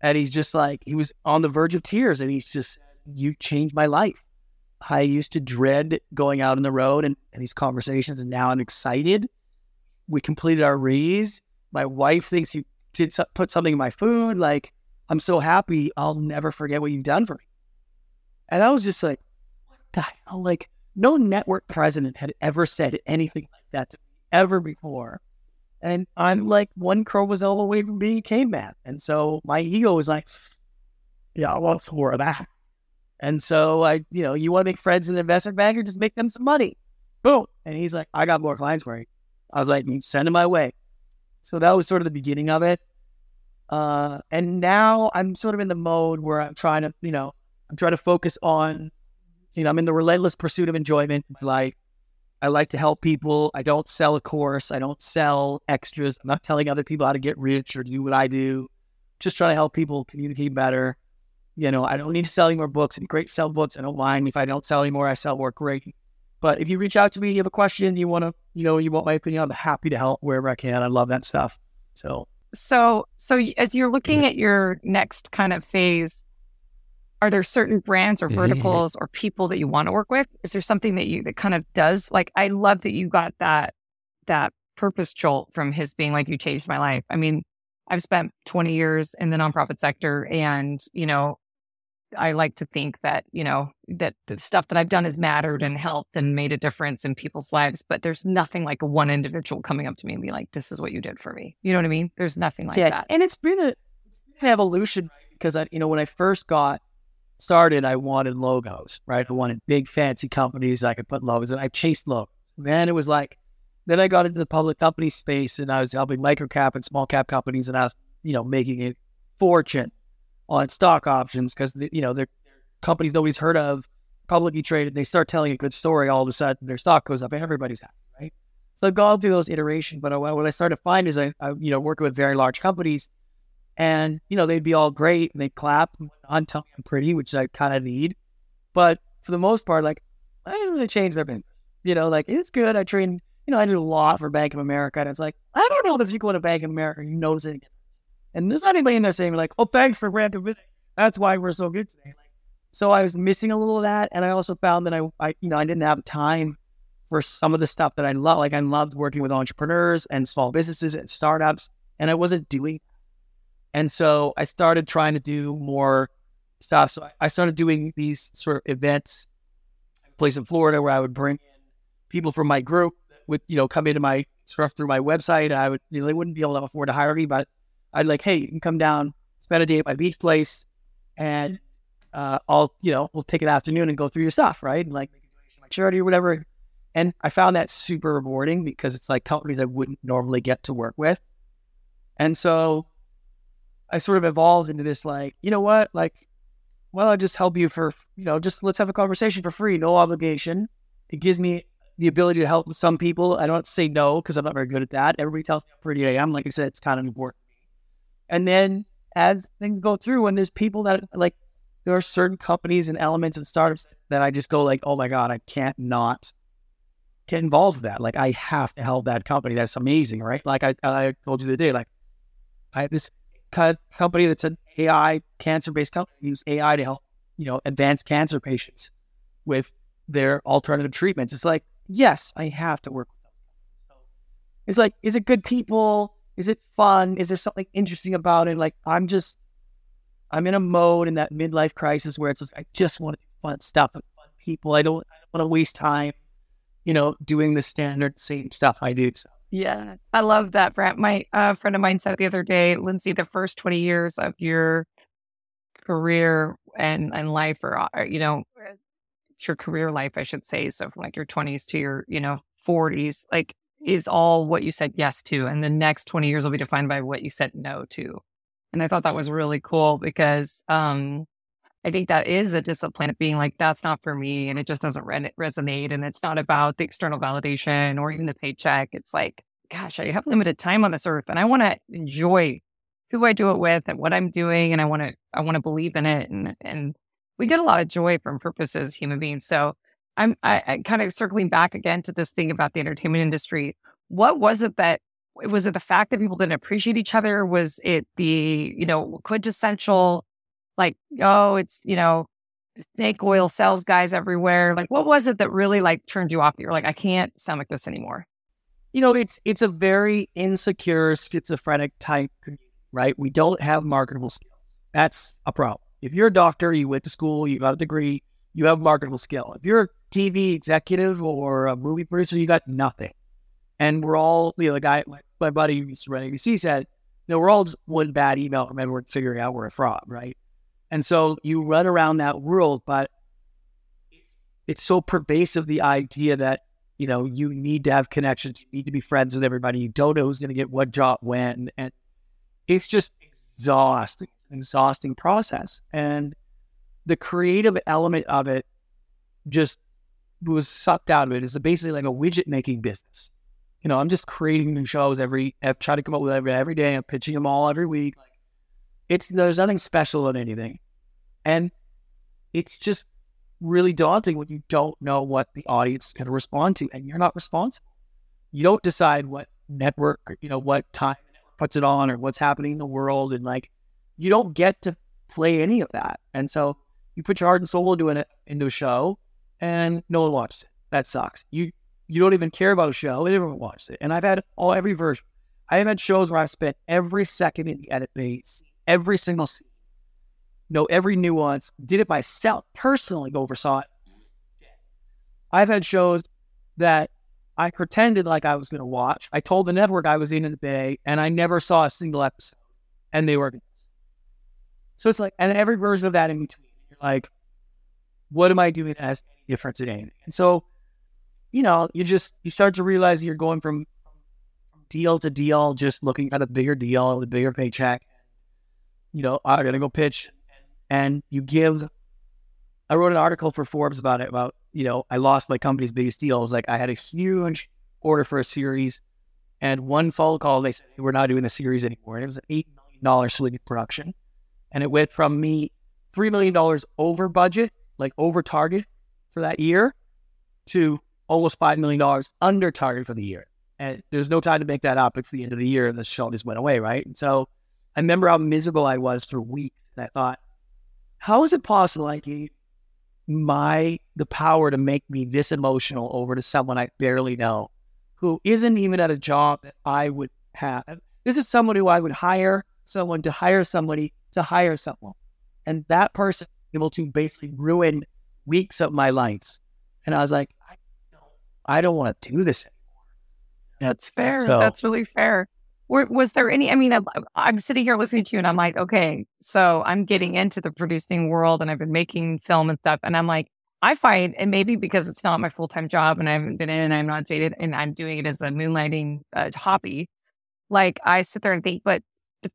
S3: and he's just like, he was on the verge of tears, and he's just, "You changed my life." I used to dread going out on the road and, and these conversations, and now I'm excited. We completed our reads. My wife thinks you did put something in my food. Like, I'm so happy. I'll never forget what you've done for me. And I was just like, what the hell? Like, no network president had ever said anything like that to me ever before. And I'm like one chromosome away from being a caveman. And so my ego is like, yeah, what's more of that? And so I, you know, you want to make friends in an investment banker, just make them some money. Boom. And he's like, I got more clients for you. I was like, send them my way. So that was sort of the beginning of it. Uh, and now I'm sort of in the mode where I'm trying to, you know, I'm trying to focus on, you know, I'm in the relentless pursuit of enjoyment in my life. I like to help people. I don't sell a course. I don't sell extras. I'm not telling other people how to get rich or do what I do. Just trying to help people communicate better you know, I don't need to sell any more books. Be great sell books. I don't mind if I don't sell anymore. I sell more. Great. But if you reach out to me, you have a question, you want to, you know, you want my opinion, I'm happy to help wherever I can. I love that stuff. So
S1: So, so as you're looking at your next kind of phase, are there certain brands or verticals or people that you want to work with? Is there something that you that kind of does like? I love that you got that that purpose jolt from his being like, "You changed my life." I mean, I've spent 20 years in the nonprofit sector, and you know, I like to think that you know that the stuff that I've done has mattered and helped and made a difference in people's lives. But there's nothing like one individual coming up to me and be like, "This is what you did for me." You know what I mean? There's nothing like
S3: yeah,
S1: that.
S3: and it's been a it's been an evolution because I, you know, when I first got started, I wanted logos, right? I wanted big fancy companies I could put logos, and I chased logos. then it was like, then I got into the public company space, and I was helping micro cap and small cap companies, and I was, you know, making a fortune on stock options because you know they're, they're companies nobody's heard of, publicly traded. They start telling a good story, all of a sudden their stock goes up, and everybody's happy, right? So I've gone through those iterations, but what I started to find is I, I you know, working with very large companies, and you know they'd be all great and they'd clap and tell me I'm pretty, which I kind of need, but for the most part, like I didn't really change their business. You know, like it's good. I trained, you know, I did a lot for Bank of America, and it's like I don't know if you go to Bank of America, you notice any difference. And there's not anybody in there saying like, "Oh, thanks for of America. That's why we're so good today." Like So I was missing a little of that. And I also found that I, I you know, I didn't have time for some of the stuff that I love. Like I loved working with entrepreneurs and small businesses and startups, and I wasn't doing. And so I started trying to do more stuff. So I started doing these sort of events, place in Florida where I would bring in people from my group would, you know, come into my stuff through my website. I would, you know, they wouldn't be able to afford to hire me, but I'd like, hey, you can come down, spend a day at my beach place, and uh, I'll, you know, we'll take an afternoon and go through your stuff, right? And like my charity or whatever. And I found that super rewarding because it's like companies I wouldn't normally get to work with. And so I sort of evolved into this like, you know what? Like, well, I'll just help you for, you know, just let's have a conversation for free, no obligation. It gives me the ability to help some people. I don't say no because I'm not very good at that. Everybody tells me how pretty I am. Like I said, it's kind of important. And then as things go through, and there's people that like, there are certain companies and elements and startups that I just go like, oh my God, I can't not get involved with that. Like I have to help that company. That's amazing, right? Like I, I told you the day, like I have this company that's an AI cancer based company use AI to help, you know, advance cancer patients with their alternative treatments. It's like, yes, I have to work with those. So it's like, is it good people? Is it fun? Is there something interesting about it? Like I'm just I'm in a mode in that midlife crisis where it's just I just want to do fun stuff with fun people. I don't I don't want to waste time you know, doing the standard same stuff I do. So.
S1: Yeah, I love that, Brant. My uh, friend of mine said the other day, Lindsay, the first 20 years of your career and, and life, or, uh, you know, your career life, I should say. So from like your 20s to your, you know, 40s, like is all what you said yes to. And the next 20 years will be defined by what you said no to. And I thought that was really cool because um, I think that is a discipline of being like, that's not for me. And it just doesn't re- resonate. And it's not about the external validation or even the paycheck. It's like, gosh, I have limited time on this earth and I want to enjoy who I do it with and what I'm doing. And I want to, I want to believe in it. And, and we get a lot of joy from purpose as human beings. So I'm I, I kind of circling back again to this thing about the entertainment industry. What was it that was it the fact that people didn't appreciate each other? Was it the, you know, quintessential like, oh, it's, you know, snake oil sales guys everywhere. Like, what was it that really like turned you off? You're like, I can't stomach this anymore.
S3: You know, it's it's a very insecure, schizophrenic type, right? We don't have marketable skills. That's a problem. If you're a doctor, you went to school, you got a degree, you have marketable skill. If you're a TV executive or a movie producer, you got nothing. And we're all, you know, the guy, my, my buddy who used to run ABC said, you know, we're all just one bad email from everyone figuring out we're a fraud, right? And so you run around that world, but it's so pervasive the idea that, you know, you need to have connections, you need to be friends with everybody. You don't know who's going to get what job when. And it's just exhausting, it's an exhausting process. And the creative element of it just was sucked out of it. It's basically like a widget making business. You know, I'm just creating new shows every, I try to come up with every, every day. I'm pitching them all every week. It's, there's nothing special in anything. And it's just really daunting when you don't know what the audience is going to respond to and you're not responsible. You don't decide what network, or, you know, what time puts it on or what's happening in the world. And like, you don't get to play any of that. And so you put your heart and soul into it into a show and no one watches it. That sucks. You you don't even care about a show. Everyone watches it. And I've had all every version. I have had shows where I've spent every second in the edit phase, every single scene know every nuance, did it myself, personally oversaw it. I've had shows that I pretended like I was going to watch. I told the network I was in in the Bay, and I never saw a single episode, and they were. So it's like, and every version of that in between, you're like, what am I doing difference in anything? And so, you know, you just you start to realize you're going from deal to deal, just looking for the bigger deal, the bigger paycheck. You know, I gotta go pitch and you give. I wrote an article for Forbes about it. About you know, I lost my company's biggest deal. It was like I had a huge order for a series, and one phone call they said we're not doing the series anymore, and it was an eight million dollar swing production, and it went from me three million dollars over budget, like over target for that year, to almost five million dollars under target for the year. And there's no time to make that up. It's the end of the year, and the show just went away, right? And so I remember how miserable I was for weeks, and I thought, how is it possible I gave my the power to make me this emotional over to someone I barely know who isn't even at a job that I would have. This is someone who I would hire someone to hire somebody to hire someone. And that person able to basically ruin weeks of my life. And I was like, I don't, I don't want to do this
S1: anymore. That's fair. So, That's really fair. Was there any? I mean, I'm, sitting here listening to you, and I'm like, okay, so I'm getting into the producing world, and I've been making film and stuff, and I'm like, I find, and maybe because it's not my full time job, and I haven't been in, and I'm not dated, and I'm doing it as a moonlighting uh, hobby. Like I sit there and think, but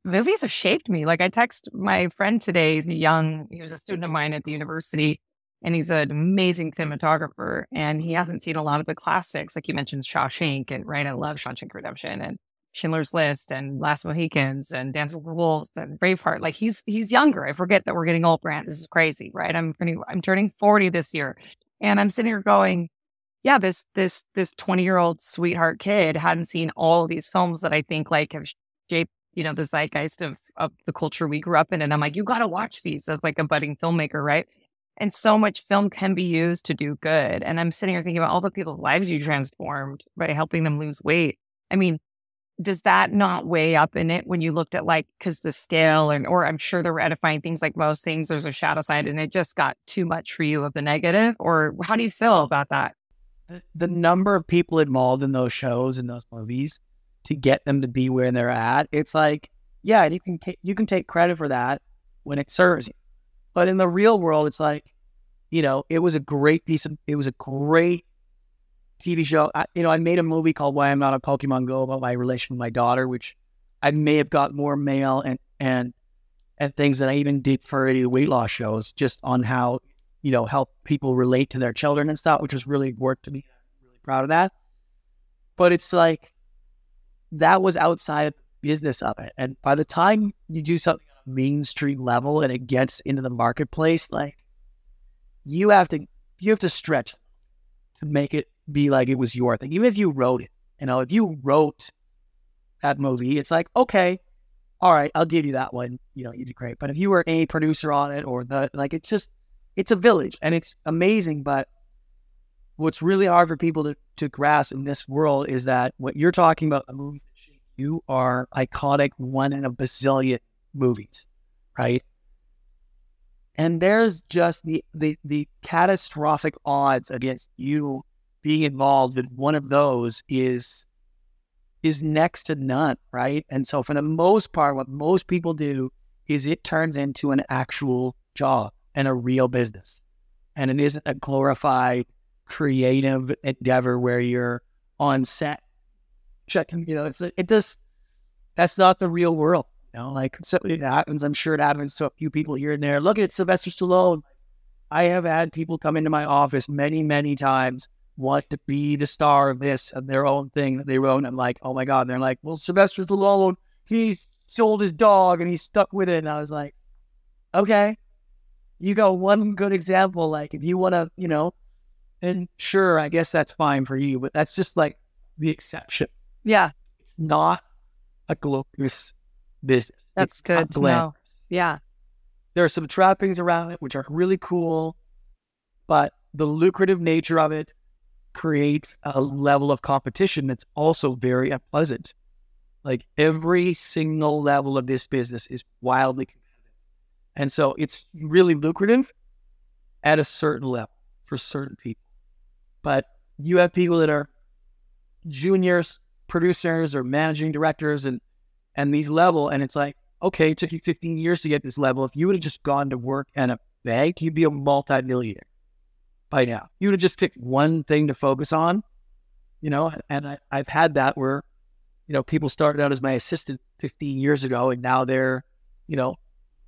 S1: movies have shaped me. Like I text my friend today, he's young, he was a student of mine at the university, and he's an amazing cinematographer, and he hasn't seen a lot of the classics, like you mentioned Shawshank, and right, I love Shawshank Redemption, and Schindler's List and Last Mohicans and Dance with the Wolves and Braveheart. Like he's he's younger. I forget that we're getting old, Brant. This is crazy, right? I'm turning I'm turning 40 this year. And I'm sitting here going, yeah, this this this 20 year old sweetheart kid hadn't seen all of these films that I think like have shaped, you know, the zeitgeist of of the culture we grew up in. And I'm like, you gotta watch these as like a budding filmmaker, right? And so much film can be used to do good. And I'm sitting here thinking about all the people's lives you transformed by helping them lose weight. I mean, does that not weigh up in it when you looked at like because the scale and or i'm sure they were edifying things like most things there's a shadow side and it just got too much for you of the negative or how do you feel about that?
S3: The number of people involved in those shows and those movies to get them to be where they're at it's like yeah you can you can take credit for that when it serves you. But in the real world it's like you know it was a great piece of it was a great TV show. I, you know, I made a movie called Why I'm Not a Pokemon Go about my relation with my daughter, which I may have got more mail and and and things that I even did for any of the weight loss shows, just on how you know help people relate to their children and stuff, which was really work to me. I'm really proud of that. But it's like that was outside the business of it, and by the time you do something on a mainstream level and it gets into the marketplace, like you have to you have to stretch to make it be like it was your thing. Even if you wrote it, you know, if you wrote that movie, it's like, okay, all right, I'll give you that one. You know, you did great. But if you were a producer on it or the, like, it's just, it's a village and it's amazing. But what's really hard for people to, to grasp in this world is that what you're talking about, the movies that shape you are iconic one in a bazillion movies, right? And there's just the, the, the catastrophic odds against you being involved in one of those is is next to none, right? And so for the most part, what most people do is it turns into an actual job and a real business. And it isn't a glorified creative endeavor where you're on set checking, you know, it's it just that's not the real world. You know, like so it happens. I'm sure it happens to a few people here and there. Look at Sylvester Stallone. I have had people come into my office many, many times want to be the star of this and their own thing that they wrote. And I'm like, oh my God. And they're like, well, Sylvester Stallone, he sold his dog and he stuck with it. And I was like, okay, you got one good example. Like, if you want to, you know, and sure, I guess that's fine for you, but that's just like the exception.
S1: Yeah.
S3: It's not a glorious business.
S1: That's it's good to know. Yeah.
S3: There are some trappings around it, which are really cool, but the lucrative nature of it creates a level of competition that's also very unpleasant. Like every single level of this business is wildly competitive. And so it's really lucrative at a certain level for certain people. But you have people that are juniors, producers, or managing directors and and these level, and it's like, okay, it took you 15 years to get this level. If you would have just gone to work at a bank, you'd be a multimillionaire by now. You would have just picked one thing to focus on, you know, and I, I've had that where, you know, people started out as my assistant 15 years ago and now they're, you know,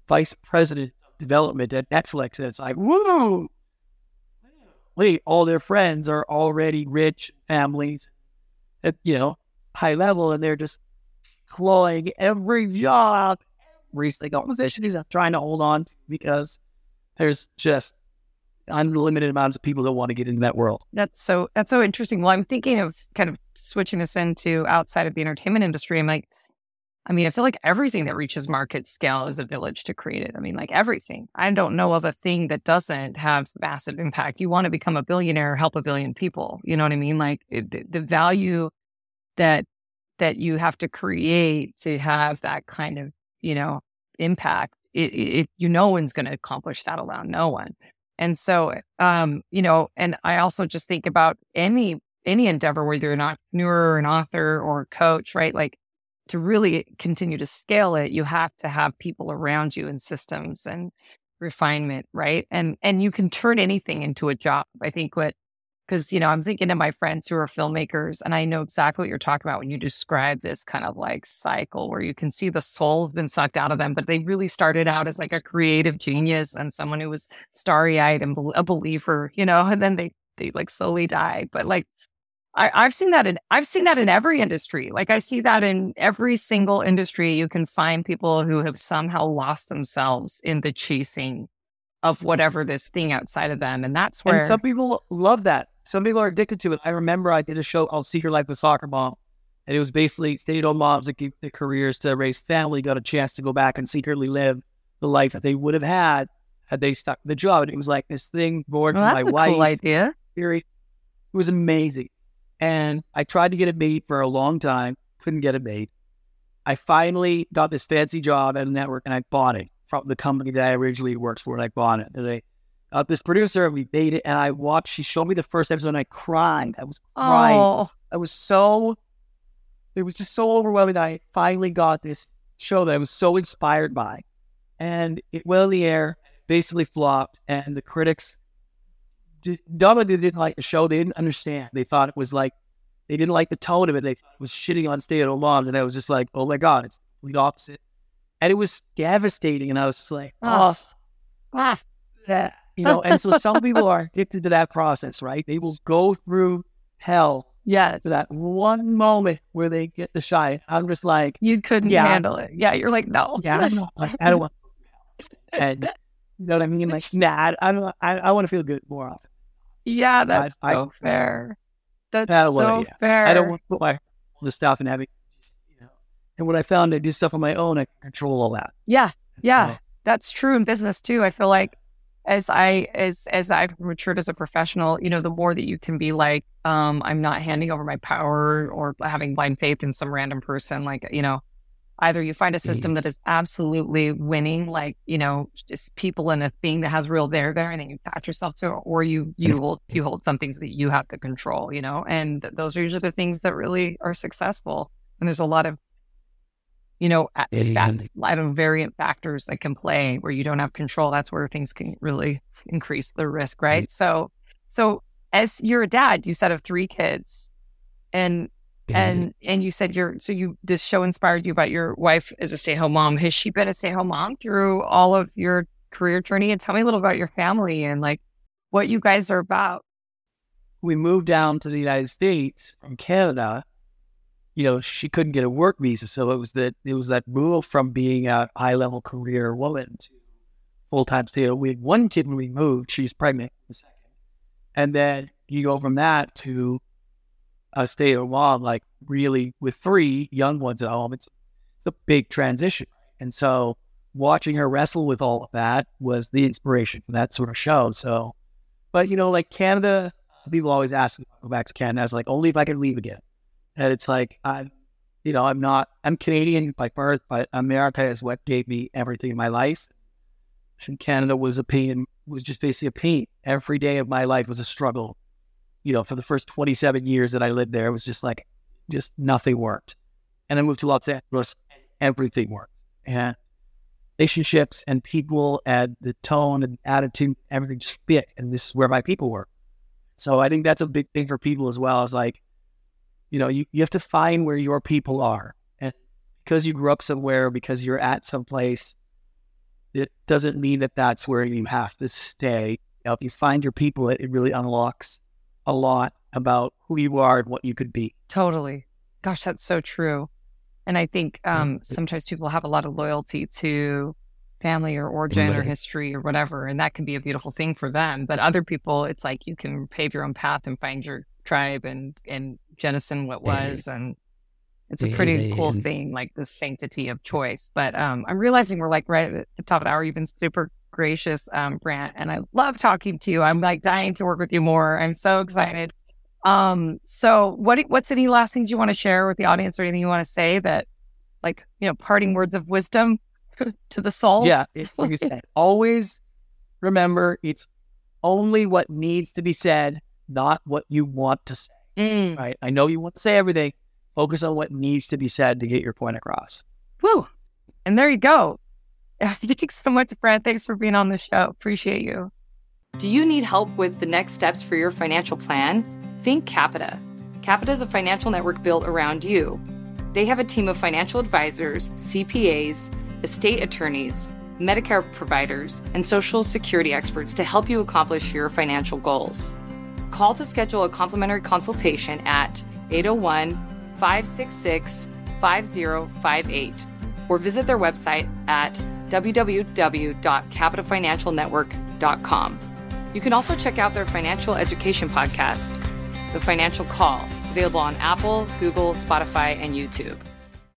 S3: vice president of development at Netflix. And it's like, whoa, wait, all their friends are already rich families at, you know, high level and they're just clawing every job, every single position he's trying to hold on to because there's just unlimited amounts of people that want to get into that world.
S1: That's so that's so interesting. Well, I'm thinking of kind of switching us into outside of the entertainment industry. I'm like, I mean, I feel like everything that reaches market scale is a village to create it. I mean, like everything. I don't know of a thing that doesn't have massive impact. You want to become a billionaire, help a billion people. You know what I mean? Like it, the value that that you have to create to have that kind of you know impact. It, it you no one's going to accomplish that alone. No one. And so, um, you know, and I also just think about any any endeavor, whether you're an entrepreneur, or an author, or a coach, right? Like to really continue to scale it, you have to have people around you and systems and refinement, right? And and you can turn anything into a job. I think what because you know i'm thinking of my friends who are filmmakers and i know exactly what you're talking about when you describe this kind of like cycle where you can see the soul's been sucked out of them but they really started out as like a creative genius and someone who was starry-eyed and a believer you know and then they they like slowly die but like I, have seen that in I've seen that in every industry. Like I see that in every single industry. You can find people who have somehow lost themselves in the chasing of whatever this thing outside of them, and that's where
S3: and some people love that. Some people are addicted to it. I remember I did a show called Secret Life of Soccer Mom, and it was basically stay-at-home moms that keep their careers to raise family got a chance to go back and secretly live the life that they would have had had they stuck the job. And it was like this thing born well,
S1: to
S3: my wife.
S1: Cool idea.
S3: Theory. It was amazing. And I tried to get it made for a long time, couldn't get it made. I finally got this fancy job at a network and I bought it from the company that I originally worked for. And I bought it. And I got this producer, and we made it, and I watched, she showed me the first episode and I cried. I was crying. Oh. I was so, it was just so overwhelming that I finally got this show that I was so inspired by. And it went on the air, basically flopped, and the critics Donna didn't like the show. They didn't understand. They thought it was like they didn't like the tone of it. They thought it was shitting on stay-at-home moms, and I was just like, oh my god, it's the complete opposite. And it was devastating. And I was just like, oh, ah, yeah, you know. and so <laughs> some people are addicted to that process, right? They will go through hell.
S1: Yes.
S3: that one moment where they get the shine. I'm just like,
S1: you couldn't yeah, handle it. Yeah. You're like, no.
S3: Yeah. I don't, I don't want. And you know what I mean? Like, nah, I don't. I, I want to feel good more often.
S1: Yeah, that's I, so I, fair. That's so wanna, yeah. fair.
S3: I don't want to put my the stuff and having, you know. And what I found I do stuff on my own, I control all that.
S1: Yeah, yeah, so, that's true in business too. I feel like as I as as I've matured as a professional, you know, the more that you can be like, um, I'm not handing over my power or having blind faith in some random person. Like, you know, Either you find a system mm. that is absolutely winning, like, you know, just people in a thing that has real there there and then you attach yourself to it, or you you hold you hold some things that you have to control, you know, and those are usually the things that really are successful. And there's a lot of you know, that, a lot of variant factors that can play where you don't have control. That's where things can really increase the risk, right? So, so as you're a dad, you said of three kids, and and and you said you're so you this show inspired you about your wife as a stay-home mom. Has she been a stay-home mom through all of your career journey? And tell me a little about your family and like what you guys are about.
S3: We moved down to the United States from Canada. You know, she couldn't get a work visa, so it was that it was that move from being a high level career woman to full time stay. We had one kid when we moved; she's pregnant the second, and then you go from that to a stay at home like really with three young ones at home, it's, it's a big transition. And so watching her wrestle with all of that was the inspiration for that sort of show. So, but you know, like Canada, people always ask me to go back to Canada. I was like, only if I could leave again. And it's like, I'm, you know, I'm not, I'm Canadian by birth, but America is what gave me everything in my life. And Canada was a pain, was just basically a pain. Every day of my life was a struggle you know, for the first 27 years that I lived there, it was just like, just nothing worked. And I moved to Los Angeles and everything worked. And relationships and people and the tone and attitude, everything just fit. And this is where my people were. So I think that's a big thing for people as well. Is like, you know, you, you have to find where your people are. And because you grew up somewhere, because you're at some place, it doesn't mean that that's where you have to stay. You know, if you find your people, it, it really unlocks a lot about who you are and what you could be.
S1: Totally. Gosh, that's so true. And I think um, sometimes people have a lot of loyalty to family or origin or history or whatever, and that can be a beautiful thing for them. But other people, it's like you can pave your own path and find your tribe and and jettison what was, and It's a pretty cool thing, like the sanctity of choice. But um, I'm realizing we're like right at the top of the hour. You've been super gracious, um, Brant, and I love talking to you. I'm like dying to work with you more. I'm so excited. Um, so what what's any last things you want to share with the audience or anything you want to say that like, you know, parting words of wisdom <laughs> to the soul?
S3: Yeah, it's like you said. <laughs> Always remember it's only what needs to be said, not what you want to say.
S1: Mm.
S3: Right. I know you want to say everything. Focus on what needs to be said to get your point across.
S1: Woo. And there you go. <laughs> Thanks so much, Brant. Thanks for being on the show. Appreciate you. Do you need help with the next steps for your financial plan? Think Capita. Capita is a financial network built around you. They have a team of financial advisors, CPAs, estate attorneys, Medicare providers, and Social Security experts to help you accomplish your financial goals. Call to schedule a complimentary consultation at 801 566 5058 or visit their website at www.capitafinancialnetwork.com. You can also check out their financial education podcast, The Financial Call, available on Apple, Google, Spotify, and YouTube.